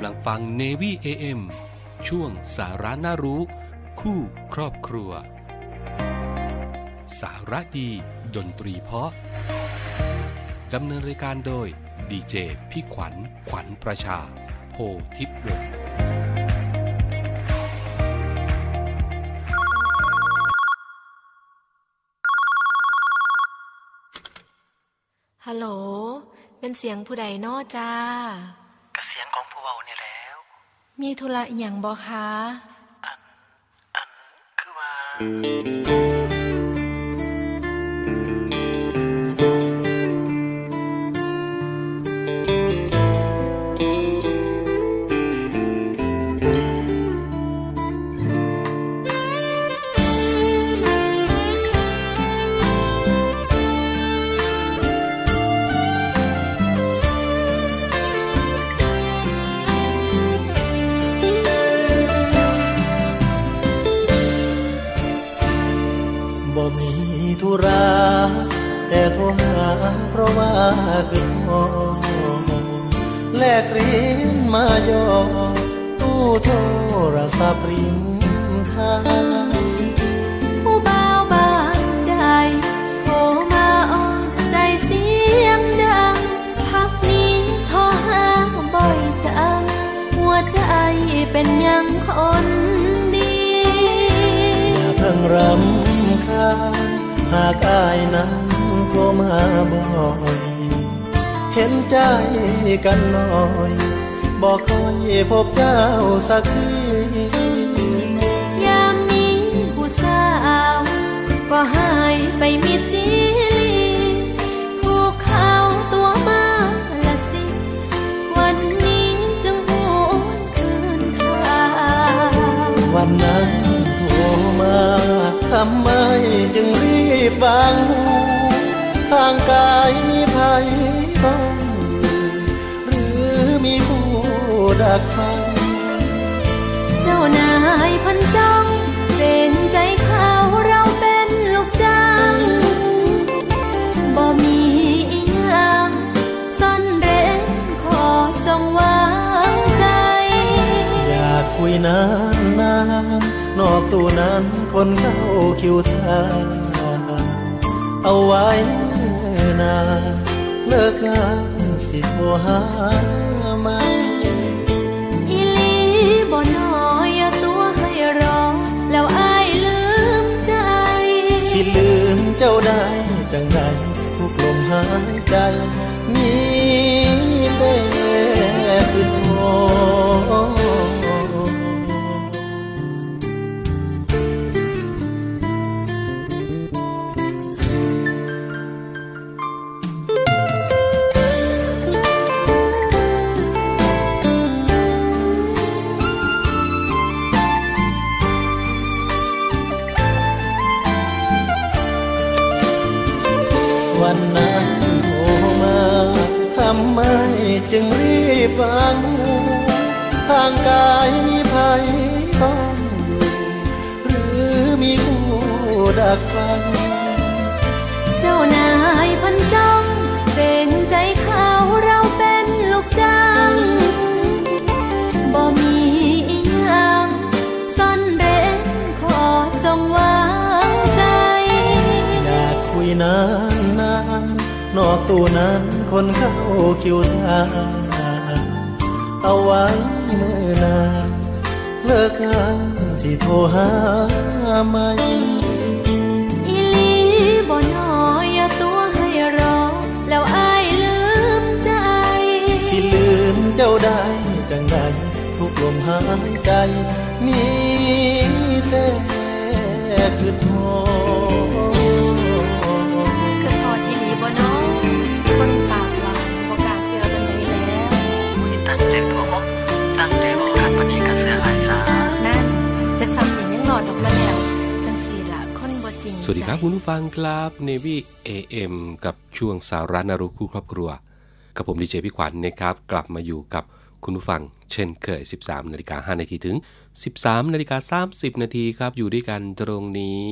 ำลังฟัง Navy AM ช่วงสาระน่ารู้ คู่ครอบครัว สาระดี ดนตรีเพาะดำเนินรายการโดยดีเจพี่ขวัญ ขวัญประชา โพทิพย์วงศ์ฮัลโหลเป็นเสียงผู้ใดนอจ้ากระเสียงของผู้เว้านี่แหล้ว มีธุระอย่างบ่คะอัน อัน คือว่า เป็นหยังคนดีอย่าเพิ่งรำคาญหากอายนั้นโทรมาบ่อยเห็นใจกันหน่อยบอกคอยพบเจ้าสักทียามนี้ผู้สาวก็หา บวางหูทางกายมีภัยบ้างหรือมีผู้ดักฟัง เจ้านายพันจ้องเต็นใจเขาเราเป็นลูกจ้างบ่มีอีหยังซ่อนเร้นขอจงวางใจ อยากคุยนานนานๆนอกตู้นั้นคนเข้าคิวทาง เอาไว้นานเลิกงานสิโทรหาไหมอีหลีบ่น้อยอย่าตัวให้รอ แล้วอายลืมใจ สิลืมเจ้าได้จังใดทุกลมหายใจมี นานนานๆนอกตู้นั้นคนเข้าคิวทางเอาไว้เมื่อนานเลิกงานสิโทรหาไหมอีลีบ่น้อยอย่าตัวให้รอ แล้วอายลืมใจ สิลืมเจ้าได้จังใดทุกลมหายใจมีแต่คือ กมาแล้วจังสีละคนบ่จริงสวัสดีครับคุณผู้ฟังครับ Navy AM กับช่วงสาระนารุคู่ครอบครัว กับผมดีเจพี่ขวัญนะครับ กลับมาอยู่กับคุณผู้ฟังเช่นเคย 13 นาฬิกา 5 นาทีถึง 13 นาฬิกา 30 นาทีครับ อยู่ด้วยกันตรงนี้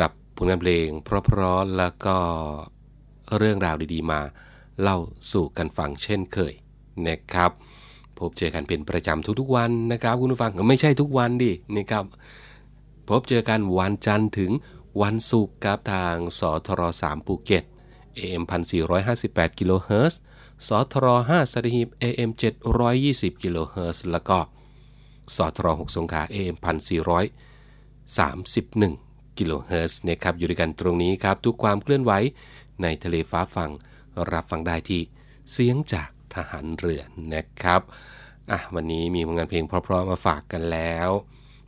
กับผลงานเพลง เพราะๆแล้วก็เรื่องราวดีๆมา เล่าสู่กันฟังเช่นเคยนะครับ พบเจอกันเป็นประจำทุกๆวันนะครับคุณผู้ฟังไม่ใช่ทุกวันดินะครับ พบเจอกันวันจันทร์ถึงวันศุกร์กับทางสทร3ภูเก็ต AM 1458กิโลเฮิรตซ์สทร5สัตหีบ AM 720กิโลเฮิรตซ์แล้วก็สทร6สงขา AM 1431กิโลเฮิรตซ์นะครับอยู่ด้วยกันตรงนี้ครับ ทุกความเคลื่อนไหวในทะเลฟากฝั่งรับฟังได้ที่เสียงจาก ทหารเรือนะครับอะวันนี้มีผลงานเพลงเพราะๆมาฝากกันแล้ว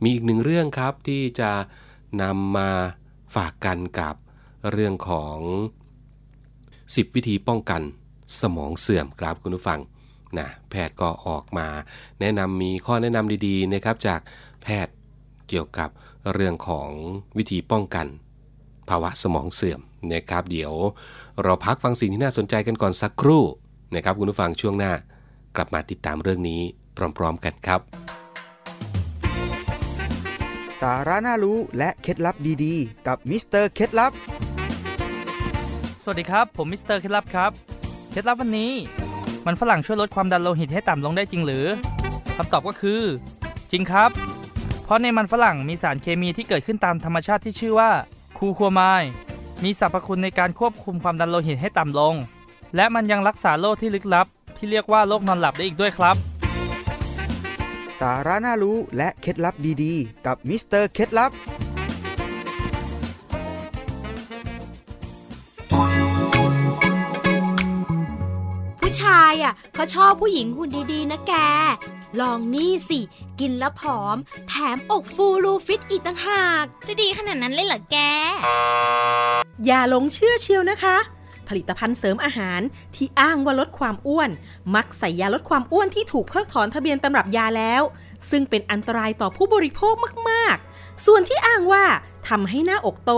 มีอีกหนึ่งเรื่องครับที่จะนำมาฝากกันกับเรื่องของ 10 วิธีป้องกันสมองเสื่อมครับคุณผู้ฟังนะแพทย์ก็ออกมาแนะนำมีข้อแนะนำดีๆนะครับจากแพทย์เกี่ยวกับเรื่องของวิธีป้องกัน ภาวะสมองเสื่อมนะครับ เดี๋ยวเราพักฟังสิ่งที่น่าสนใจกันก่อนสักครู่ นะครับคุณผู้ฟังช่วงหน้ากลับมาติดตามเรื่องนี้พร้อมๆกันครับ สาระน่ารู้และเคล็ดลับดีๆ กับมิสเตอร์เคล็ดลับ สวัสดีครับ ผมมิสเตอร์เคล็ดลับครับ เคล็ดลับวันนี้ มันฝรั่งช่วยลดความดันโลหิตให้ต่ำลงได้จริงหรือคำตอบก็คือ จริงครับ เพราะในมันฝรั่งมีสารเคมีที่เกิดขึ้นตามธรรมชาติที่ชื่อว่าคูโคอามีนมีสรรพคุณในการควบคุมความดันโลหิตให้ต่ำลง และมันยังรักษาโรคที่ลึกลับ ที่เรียกว่าโรคนอนหลับได้อีกด้วยครับ สาระน่ารู้และเคล็ดลับดีๆ กับมิสเตอร์เคล็ดลับผู้ชายอะเขาชอบผู้หญิงหุ่นดีๆ นะแก ลองนี่สิ กินแล้วผอม แถมอกฟูรูฟิตอีกต่างหาก จะดีขนาดนั้นเลยเหรอแก อย่าหลงเชื่อเชียวนะคะ ผลิตภัณฑ์เสริมอาหาร ที่อ้างว่าลดความอ้วน มักใส่ยาลดความอ้วนที่ถูกเพิกถอนทะเบียนตำรับยาแล้ว ซึ่งเป็นอันตรายต่อผู้บริโภคมาก ๆ ส่วนที่อ้างว่าทำให้หน้าอกโต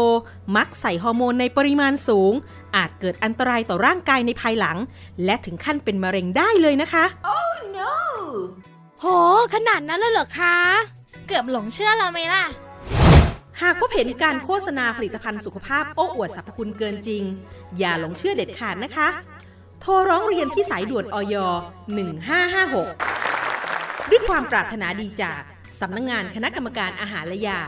มักใส่ฮอร์โมนในปริมาณสูง อาจเกิดอันตรายต่อร่างกายในภายหลัง และถึงขั้นเป็นมะเร็งได้เลยนะคะโห ขนาดนั้นเลยเหรอคะ เกือบหลงเชื่อเราไหมล่ะ หากพบเห็นการโฆษณาผลิตภัณฑ์สุขภาพโอ้อวดสรรพคุณเกินจริง อย่าหลงเชื่อเด็ดขาดนะคะ โทรร้องเรียนที่สายด่วนออย1556 ด้วยความปรารถนาดีจากสำนักงงานคณะกรรมการอาหารและยา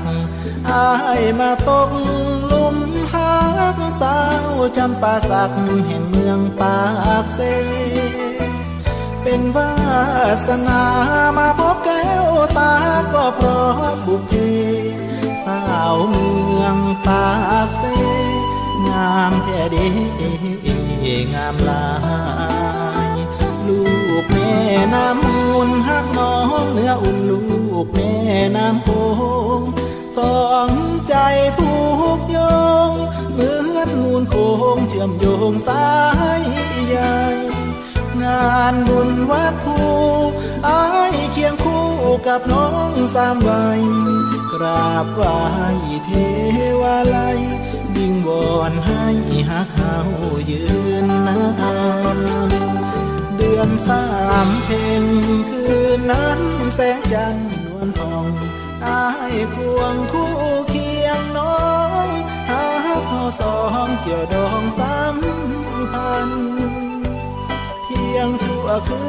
าสักอายมาตกหลุมหักสาวจำปาสักแห่งเมืองปากเซ เป็นวาสนามาพบแก้วตาก็เพราะบุพเพสาวเมืองปากเซ งามแท้เดีงามหลายลูกแม่น้ำมูลหักน้องเนื้ออุ่นลูกแม่น้ำโขง ต้องใจผูกโยง เหมือนมูลโคงเชื่อมโยงสายใยงานบุญวัดภูอายเคียงคู่กับน้องสามวัยกราบไหว้เทวาลัยดิ่งบอนให้หาเขายืนนานเดือนสามเพ็งคืนนั้นแสงจันทร์ องอายควงคู่เคียงน้องหาข้อสองเกี่ยวดองสัมพันธ์เพียงชั่วคื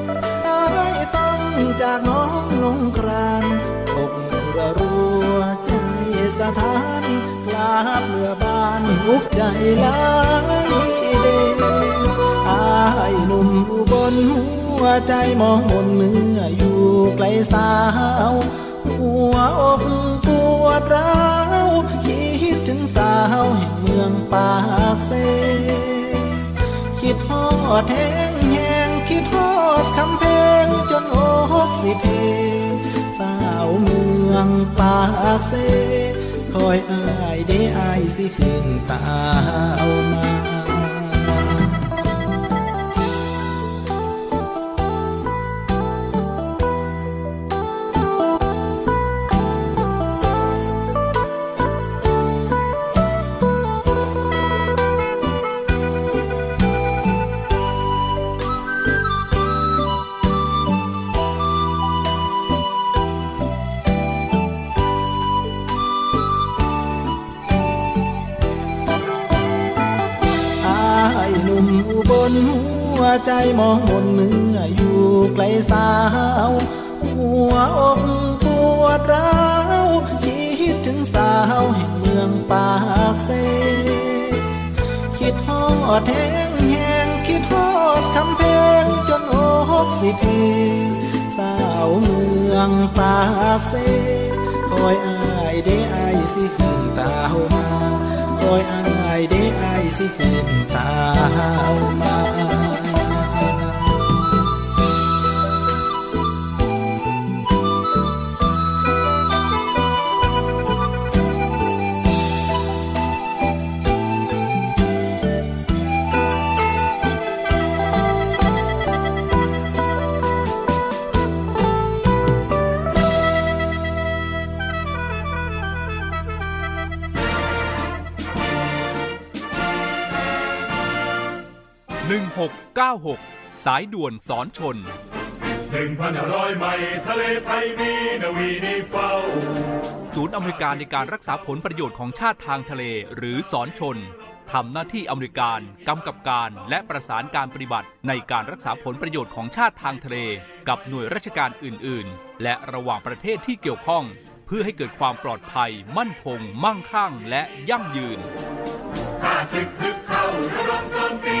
นอายตั้งจากน้องลงครานอกระรัวใจสถานกลาบเมื่อบานอุกใจหลายเดอายหนุ่มบลหัวใจมองมนเมื่ออยู่ไกลสาว หัวอกปวดร้าวคิดถึงสาวแห่งเมืองปากเซคิดฮอดแห้งแหงคิดฮอดคำเพลงจนอกสิเพสาวเมืองปากเซขอยอายเด้อายสิคืนตาเอามา สิเพสาวเมืองปากเซคอยอายเด้อายสิขึ้นตาเฮามาคอยอายเด้อายสิขึ้นตาเฮามา 96 สายด่วนสอนชนหนึ่งพันห้าร้อยไมล์ทะเลไทยมีนาวีนีเฝ้า ศูนย์อเมริการในการรักษาผลประโยชน์ของชาติทางทะเลหรือสอนชนทำหน้าที่อเมริการกำกับการและประสานการปฏิบัติในการรักษาผลประโยชน์ของชาติทางทะเล กับหน่วยราชการอื่น ๆ และระหว่างประเทศที่เกี่ยวข้อง เพื่อให้เกิดความปลอดภัย มั่นคง มั่งคั่ง และยั่งยืนข้าศึกคึกเข้าระดมโจมตี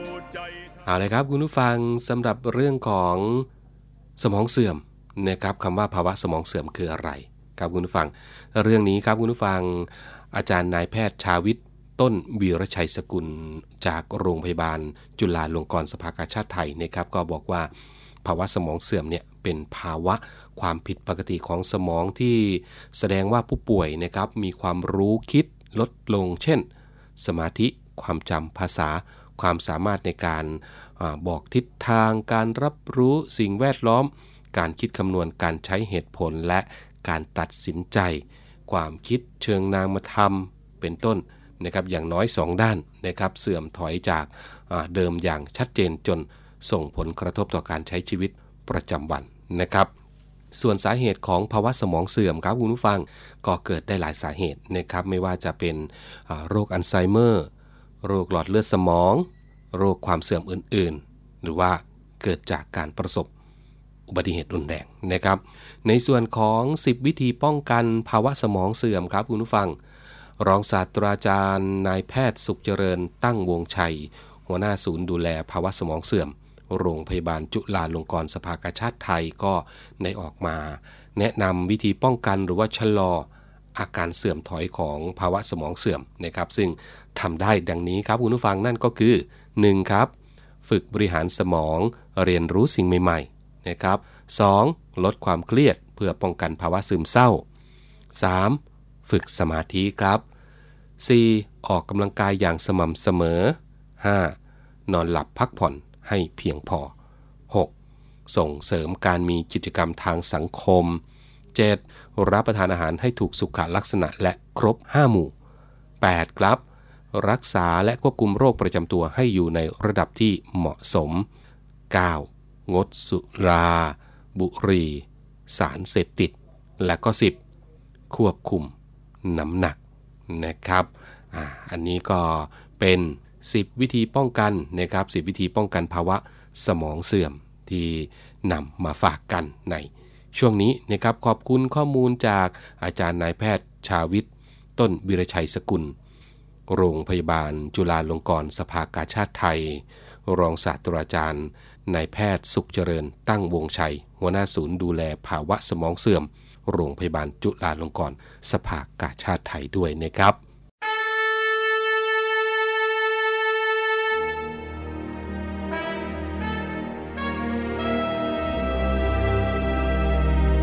เอาเลยครับคุณผู้ฟังสำหรับเรื่องของสมองเสื่อมนะครับคำว่าภาวะสมองเสื่อมคืออะไรครับคุณผู้ฟัง เรื่องนี้ครับคุณผู้ฟัง อาจารย์นายแพทย์ชาวิทย์ต้นวีรชัยสกุลจากโรงพยาบาล จุฬาลงกรณ์สภากาชาติไทยนะครับ ก็บอกว่าภาวะสมองเสื่อมเนี่ยเป็นภาวะความผิดปกติของสมองที่แสดงว่าผู้ป่วยนะครับมีความรู้คิดลดลง เช่น สมาธิความจำภาษา ความสามารถในการอบอกทิศทางการรับรู้สิ่งแวดล้อม การคิดคำนวณการใช้เหตุผลและการตัดสินใจ ความคิดเชิงนามธรรมเป็นต้นนะครับอย่างน้อย 2 ด้านนะครับเสื่อมถอยจากาเดิมอย่างชัดเจนจนส่งผลกระทบต่อการใช้ชีวิตประจำวันนะครับ ส่วนสาเหตุของภาวะสมองเสื่อมครับคุณผู้ฟังก็เกิดได้หลายสาเหตุนะครับไม่ว่าจะเป็นโรคอัลไซเมอร์ โรคหลอดเลือดสมอง โรคความเสื่อมอื่นๆ หรือว่าเกิดจากการประสบอุบัติเหตุรุนแรงนะครับ ในส่วนของ 10 วิธีป้องกันภาวะสมองเสื่อมครับคุณผู้ฟัง รองศาสตราจารย์นายแพทย์สุขเจริญตั้งวงชัย หัวหน้าศูนย์ดูแลภาวะสมองเสื่อม โรงพยาบาลจุฬาลงกรณ์สภากาชาติไทยก็ได้ออกมา แนะนำวิธีป้องกันหรือว่าชะลอ อาการเสื่อมถอยของภาวะสมองเสื่อมนะครับ ซึ่งทำได้ดังนี้ครับคุณผู้ฟังนั่นก็คือ 1. ครับ ฝึกบริหารสมองเรียนรู้สิ่งใหม่ๆนะครับ 2. ลดความเครียดเพื่อป้องกันภาวะซึมเศร้า 3. ฝึกสมาธิครับ 4. ออกกำลังกายอย่างสม่ำเสมอ 5. นอนหลับพักผ่อนให้เพียงพอ 6. ส่งเสริมการมีกิจกรรมทางสังคม 7. รับประทานอาหารให้ถูกสุขลักษณะและครบ 5 หมู่ 8. ครับ รักษาและควบคุมโรคประจำตัวให้อยู่ในระดับที่เหมาะสม 9. งดสุรา บุหรี่ สารเสพติด และก็ 10. ควบคุมน้ำหนักนะครับออันนี้ก็เป็น 10 วิธีป้องกันนะครับ 10 วิธีป้องกันภาวะสมองเสื่อมที่นำมาฝากกันใน ช่วงนี้นะครับขอบคุณข้อมูลจากอาจารย์นายแพทย์ชาวิทย์ต้นวิรชัยสกุล โรงพยาบาลจุฬาลงกรณ์สภากาชาติไทย รองศาสตราจารย์นายแพทย์สุขเจริญตั้งวงชัย หัวหน้าศูนย์ดูแลภาวะสมองเสื่อม โรงพยาบาลจุฬาลงกรณ์สภากาชาติไทยด้วยนะครับ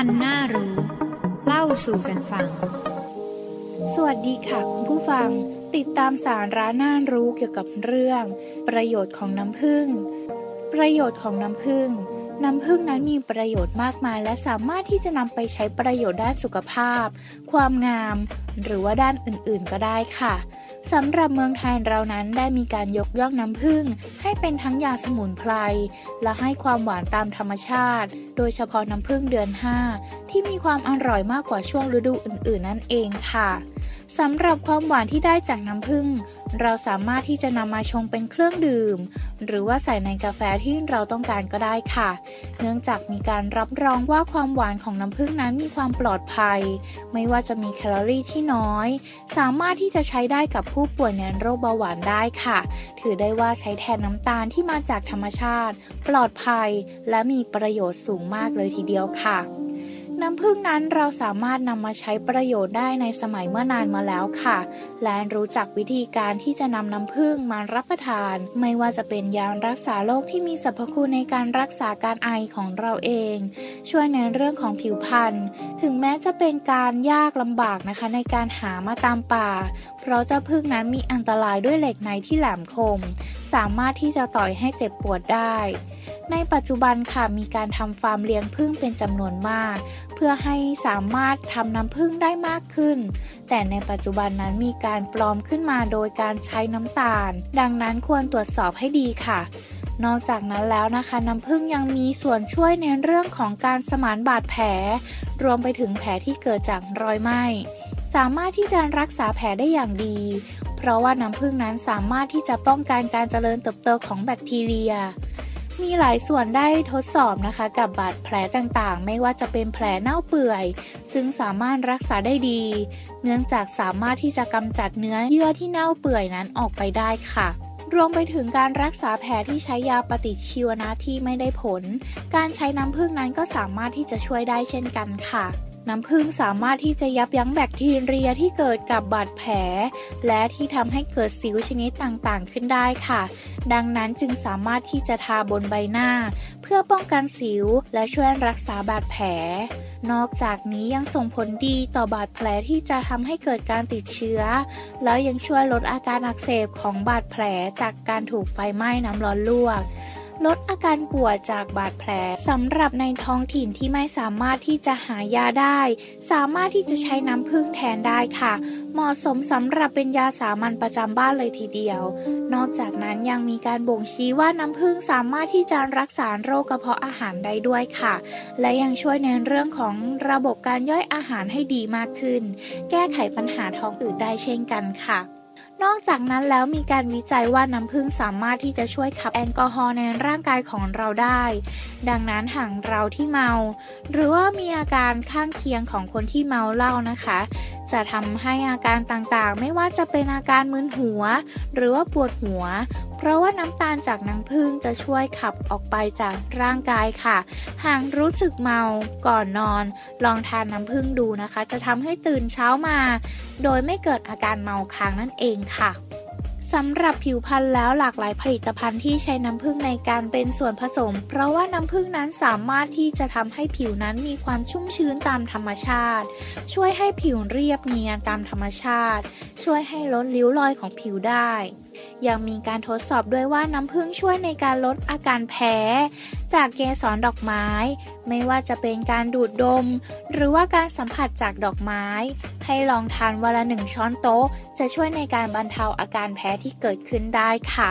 พันน่ารู้ เล่าสู่กันฟัง สวัสดีค่ะคุณผู้ฟัง ติดตามสาระน่ารู้เกี่ยวกับเรื่อง ประโยชน์ของน้ำผึ้งประโยชน์ของน้ำผึ้ง น้ำผึ้งนั้นมีประโยชน์มากมาย และสามารถที่จะนำไปใช้ประโยชน์ด้านสุขภาพ ความงาม หรือว่าด้านอื่นๆก็ได้ค่ะสำหรับเมืองไทยเรานั้นได้มีการยกย่องน้ำผึ้งให้เป็นทั้งยาสมุนไพรและให้ความหวานตามธรรมชาติ โดยเฉพาะน้ำผึ้งเดือน 5 ที่มีความอร่อยมากกว่าช่วงฤดูอื่น ๆ นั่นเองค่ะสำหรับความหวานที่ได้จากน้ำผึ้ง เราสามารถที่จะนำมาชงเป็นเครื่องดื่ม หรือว่าใส่ในกาแฟที่เราต้องการก็ได้ค่ะ เนื่องจากมีการรับรองว่าความหวานของน้ำผึ้งนั้นมีความปลอดภัย ไม่ว่าจะมีแคลอรี่ที่น้อย สามารถที่จะใช้ได้กับผู้ป่วยในโรคเบาหวานได้ค่ะ ถือได้ว่าใช้แทนน้ำตาลที่มาจากธรรมชาติ ปลอดภัย และมีประโยชน์สูงมากเลยทีเดียวค่ะ น้ำผึ้งนั้นเราสามารถนำมาใช้ประโยชน์ได้ในสมัยเมื่อนานมาแล้วค่ะ และรู้จักวิธีการที่จะนำน้ำผึ้งมารับประทาน ไม่ว่าจะเป็นยารักษาโรคที่มีสรรพคุณในการรักษาการไอของเราเอง ช่วยในเรื่องของผิวพรรณถึงแม้จะเป็นการยากลำบากนะคะ ในการหามาตามป่า เพราะเจ้าผึ้งนั้นมีอันตรายด้วยเหล็กในที่แหลมคม สามารถที่จะต่อยให้เจ็บปวดได้ ในปัจจุบันค่ะมีการทำฟาร์มเลี้ยงผึ้งเป็นจำนวนมาก เพื่อให้สามารถทำน้ำผึ้งได้มากขึ้น แต่ในปัจจุบันนั้นมีการปลอมขึ้นมาโดยการใช้น้ำตาล ดังนั้นควรตรวจสอบให้ดีค่ะนอกจากนั้นแล้วนะคะน้ำผึ้งยังมีส่วนช่วยในเรื่องของการสมานบาดแผล รวมไปถึงแผลที่เกิดจากรอยไหม้สามารถที่จะรักษาแผลได้อย่างดี ราะว่าน้ำผึ้งนั้นสามารถที่จะป้องกันการเจริญเติบโตของแบคทีเรีย มีหลายส่วนได้ทดสอบนะคะ กับบาดแผลต่างๆ ไม่ว่าจะเป็นแผลเน่าเปื่อย ซึ่งสามารถรักษาได้ดี เนื่องจากสามารถที่จะกำจัดเนื้อเยื่อที่เน่าเปื่อยนั้นออกไปได้ค่ะรวมไปถึงการรักษาแผลที่ใช้ยาปฏิชีวนะที่ไม่ได้ผล การใช้น้ำผึ้งนั้นก็สามารถที่จะช่วยได้เช่นกันค่ะ น้ำผึ้งสามารถที่จะยับยั้งแบคทีเรียที่เกิดกับบาดแผล และที่ทำให้เกิดสิวชนิดต่างๆ ขึ้นได้ค่ะ ดังนั้นจึงสามารถที่จะทาบนใบหน้า เพื่อป้องกันสิวและช่วยรักษาบาดแผล นอกจากนี้ยังส่งผลดีต่อบาดแผลที่จะทำให้เกิดการติดเชื้อ แล้วยังช่วยลดอาการอักเสบของบาดแผลจากการถูกไฟไหม้น้ำร้อนลวก ลดอาการปวดจากบาดแผลสำหรับในท้องถิ่นที่ไม่สามารถที่จะหายาได้ สามารถที่จะใช้น้ำผึ้งแทนได้ค่ะ เหมาะสมสำหรับเป็นยาสามัญประจำบ้านเลยทีเดียว นอกจากนั้นยังมีการบ่งชี้ว่าน้ำผึ้งสามารถที่จะรักษาโรคกระเพาะอาหารได้ด้วยค่ะ และยังช่วยในเรื่องของระบบการย่อยอาหารให้ดีมากขึ้น แก้ไขปัญหาท้องอืดได้เช่นกันค่ะ นอกจากนั้นแล้วมีการวิจัยว่าน้ำผึ้งสามารถที่จะช่วยขับแอลกอฮอล์ในร่างกายของเราได้ ดังนั้นหากเราที่เมา หรือว่ามีอาการข้างเคียงของคนที่เมาเหล้านะคะ จะทำให้อาการต่างๆ ไม่ว่าจะเป็นอาการมึนหัว หรือว่าปวดหัว เพราะว่าน้ำตาลจากน้ำผึ้งจะช่วยขับออกไปจากร่างกายค่ะ หากรู้สึกเมาก่อนนอน ลองทานน้ำผึ้งดูนะคะ จะทำให้ตื่นเช้ามา โดยไม่เกิดอาการเมาค้างนั่นเองค่ะสำหรับผิวพรรณแล้วหลากหลายผลิตภัณฑ์ที่ใช้น้ำผึ้งในการเป็นส่วนผสม เพราะว่าน้ำผึ้งนั้นสามารถที่จะทำให้ผิวนั้นมีความชุ่มชื้นตามธรรมชาติ ช่วยให้ผิวเรียบเนียนตามธรรมชาติ ช่วยให้ลดริ้วรอยของผิวได้ ยังมีการทดสอบด้วยว่าน้ำผึ้งช่วยในการลดอาการแพ้ จากเกสรดอกไม้ ไม่ว่าจะเป็นการดูดดม หรือว่าการสัมผัสจากดอกไม้ ให้ลองทานวันละหนึ่งช้อนโต๊ะ จะช่วยในการบรรเทาอาการแพ้ที่เกิดขึ้นได้ค่ะ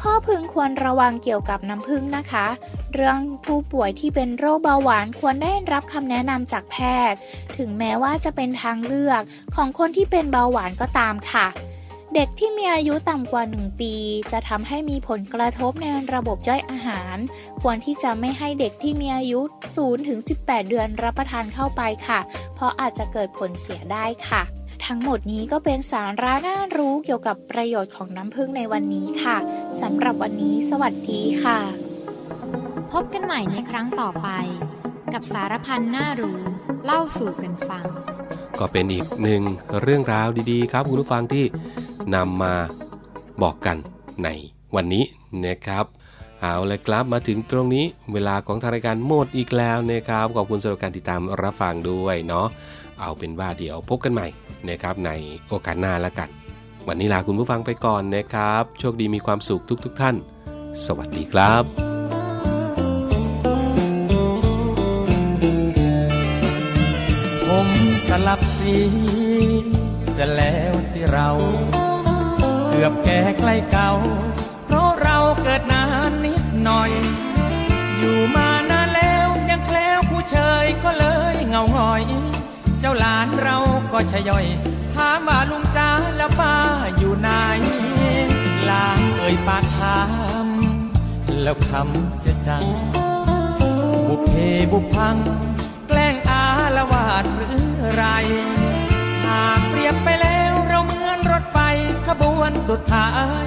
ข้อพึงควรระวังเกี่ยวกับน้ำผึ้งนะคะ เรื่องผู้ป่วยที่เป็นโรคเบาหวานควรได้รับคำแนะนำจากแพทย์ ถึงแม้ว่าจะเป็นทางเลือกของคนที่เป็นเบาหวานก็ตามค่ะ เด็กที่มีอายุต่ำกว่า 1 ปี จะทำให้มีผลกระทบในระบบย่อยอาหาร ควรที่จะไม่ให้เด็กที่มีอายุ0ถึง18 เดือนรับประทานเข้าไปค่ะ เพราะอาจจะเกิดผลเสียได้ค่ะ ทั้งหมดนี้ก็เป็นสาระน่ารู้เกี่ยวกับประโยชน์ของน้ำผึ้งในวันนี้ค่ะสำหรับวันนี้ สวัสดีค่ะ พบกันใหม่ในครั้งต่อไป กับสารพันน่ารู้ เล่าสู่กันฟัง ก็เป็นอีกหนึ่งเรื่องราวดีๆ ครับคุณผู้ฟังที่นำมาบอกกันในวันนี้นะครับเอาเลยครับมาถึงตรงนี้เวลาของทางรายการหมดอีกแล้วนะครับขอบคุณสำหรับการติดตามรับฟังด้วยเนาะเอาเป็นว่าเดี๋ยวพบกันใหม่นะครับในโอกาสหน้าล้วกัน วันนี้ลาคุณผู้ฟังไปก่อนนะครับ โชคดีมีความสุขทุกๆทท่าน สวัสดีครับ ลับสีเสแล้วสิเรา เกือบแก่ใกล้เก่า เพราะเราเกิดนานนิดหน่อย อยู่มานานแล้วยังแคล้วผู้เชยก็เลยเงาหงอย เจ้าหลานเราก็ชย่อยถามว่าลุงจ้าแล้วป้าอยู่ไหนลางเอ่ยปากถามแล้วคำเสียจังบุพเพบุพัง หากเปรียบไปแล้วเราเหมือนรถไฟขบวนสุดท้าย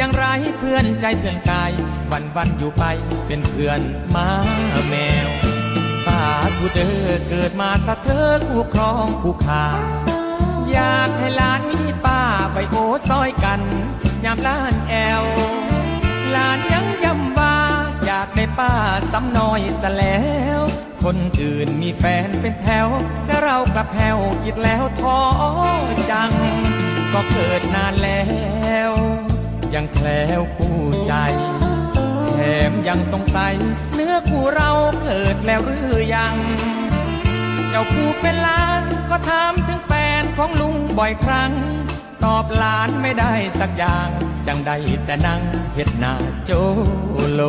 ยังไรเพื่อนใจเพื่อนกาย วันวันอยู่ไปเป็นเพื่อนมาแมว สาธุเดอเกิดมาสะเธอคู่ครองคู่ขาอยากให้ลานมีป้าไปโอซอยกัน ยามล้านแอวลานยังยำว่าอยากได้ป้าซ้ำน้อยสแล้ว คนอื่นมีแฟนเป็นแถว แต่เรากลับแถวคิดแล้วท้อจัง ก็เกิดนานแล้ว ยังแคล้วคู่ใจ แถมยังสงสัย เนื้อคู่เราเกิดแล้วหรือยัง เจ้าคู่เป็นล้านก็ถามถึงแฟนของลุงบ่อยครั้ง ตอบหลานไม่ได้สักอย่าง จังได้แต่นั่งเห็ดหน้าโจโล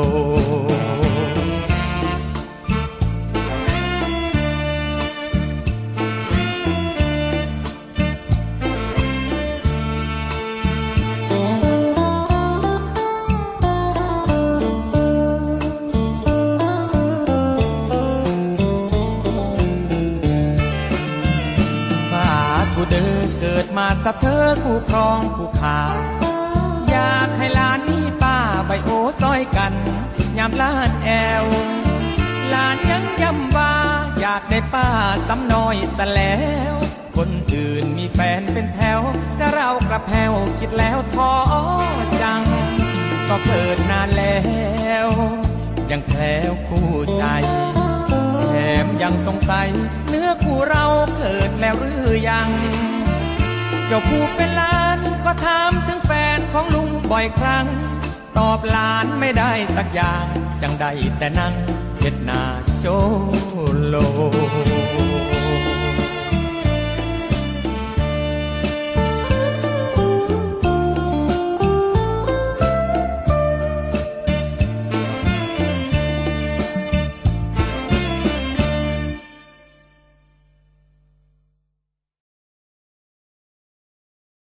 สะเธอคู่ครองคู่ขาอยากให้ลานนี้ป้าใบโอซอยกันยามลานแอวลานยังย้ำว่าอยากได้ป้าซ้ำน้อยสแล้ว คนอื่นมีแฟนเป็นแถวแต่เรากระแพวคิดแล้วท้อจัง ก็เกิดนานแล้ว ยังแคล้วคู่ใจแถมยังสงสัยเนื้อคู่เราเกิดแล้วหรือยัง เจ้าผู้เป็นล้านก็ถามถึงแฟนของลุงบ่อยครั้ง ตอบหลานไม่ได้สักอย่าง จังได้แต่นั่งเห็ดนาโจโล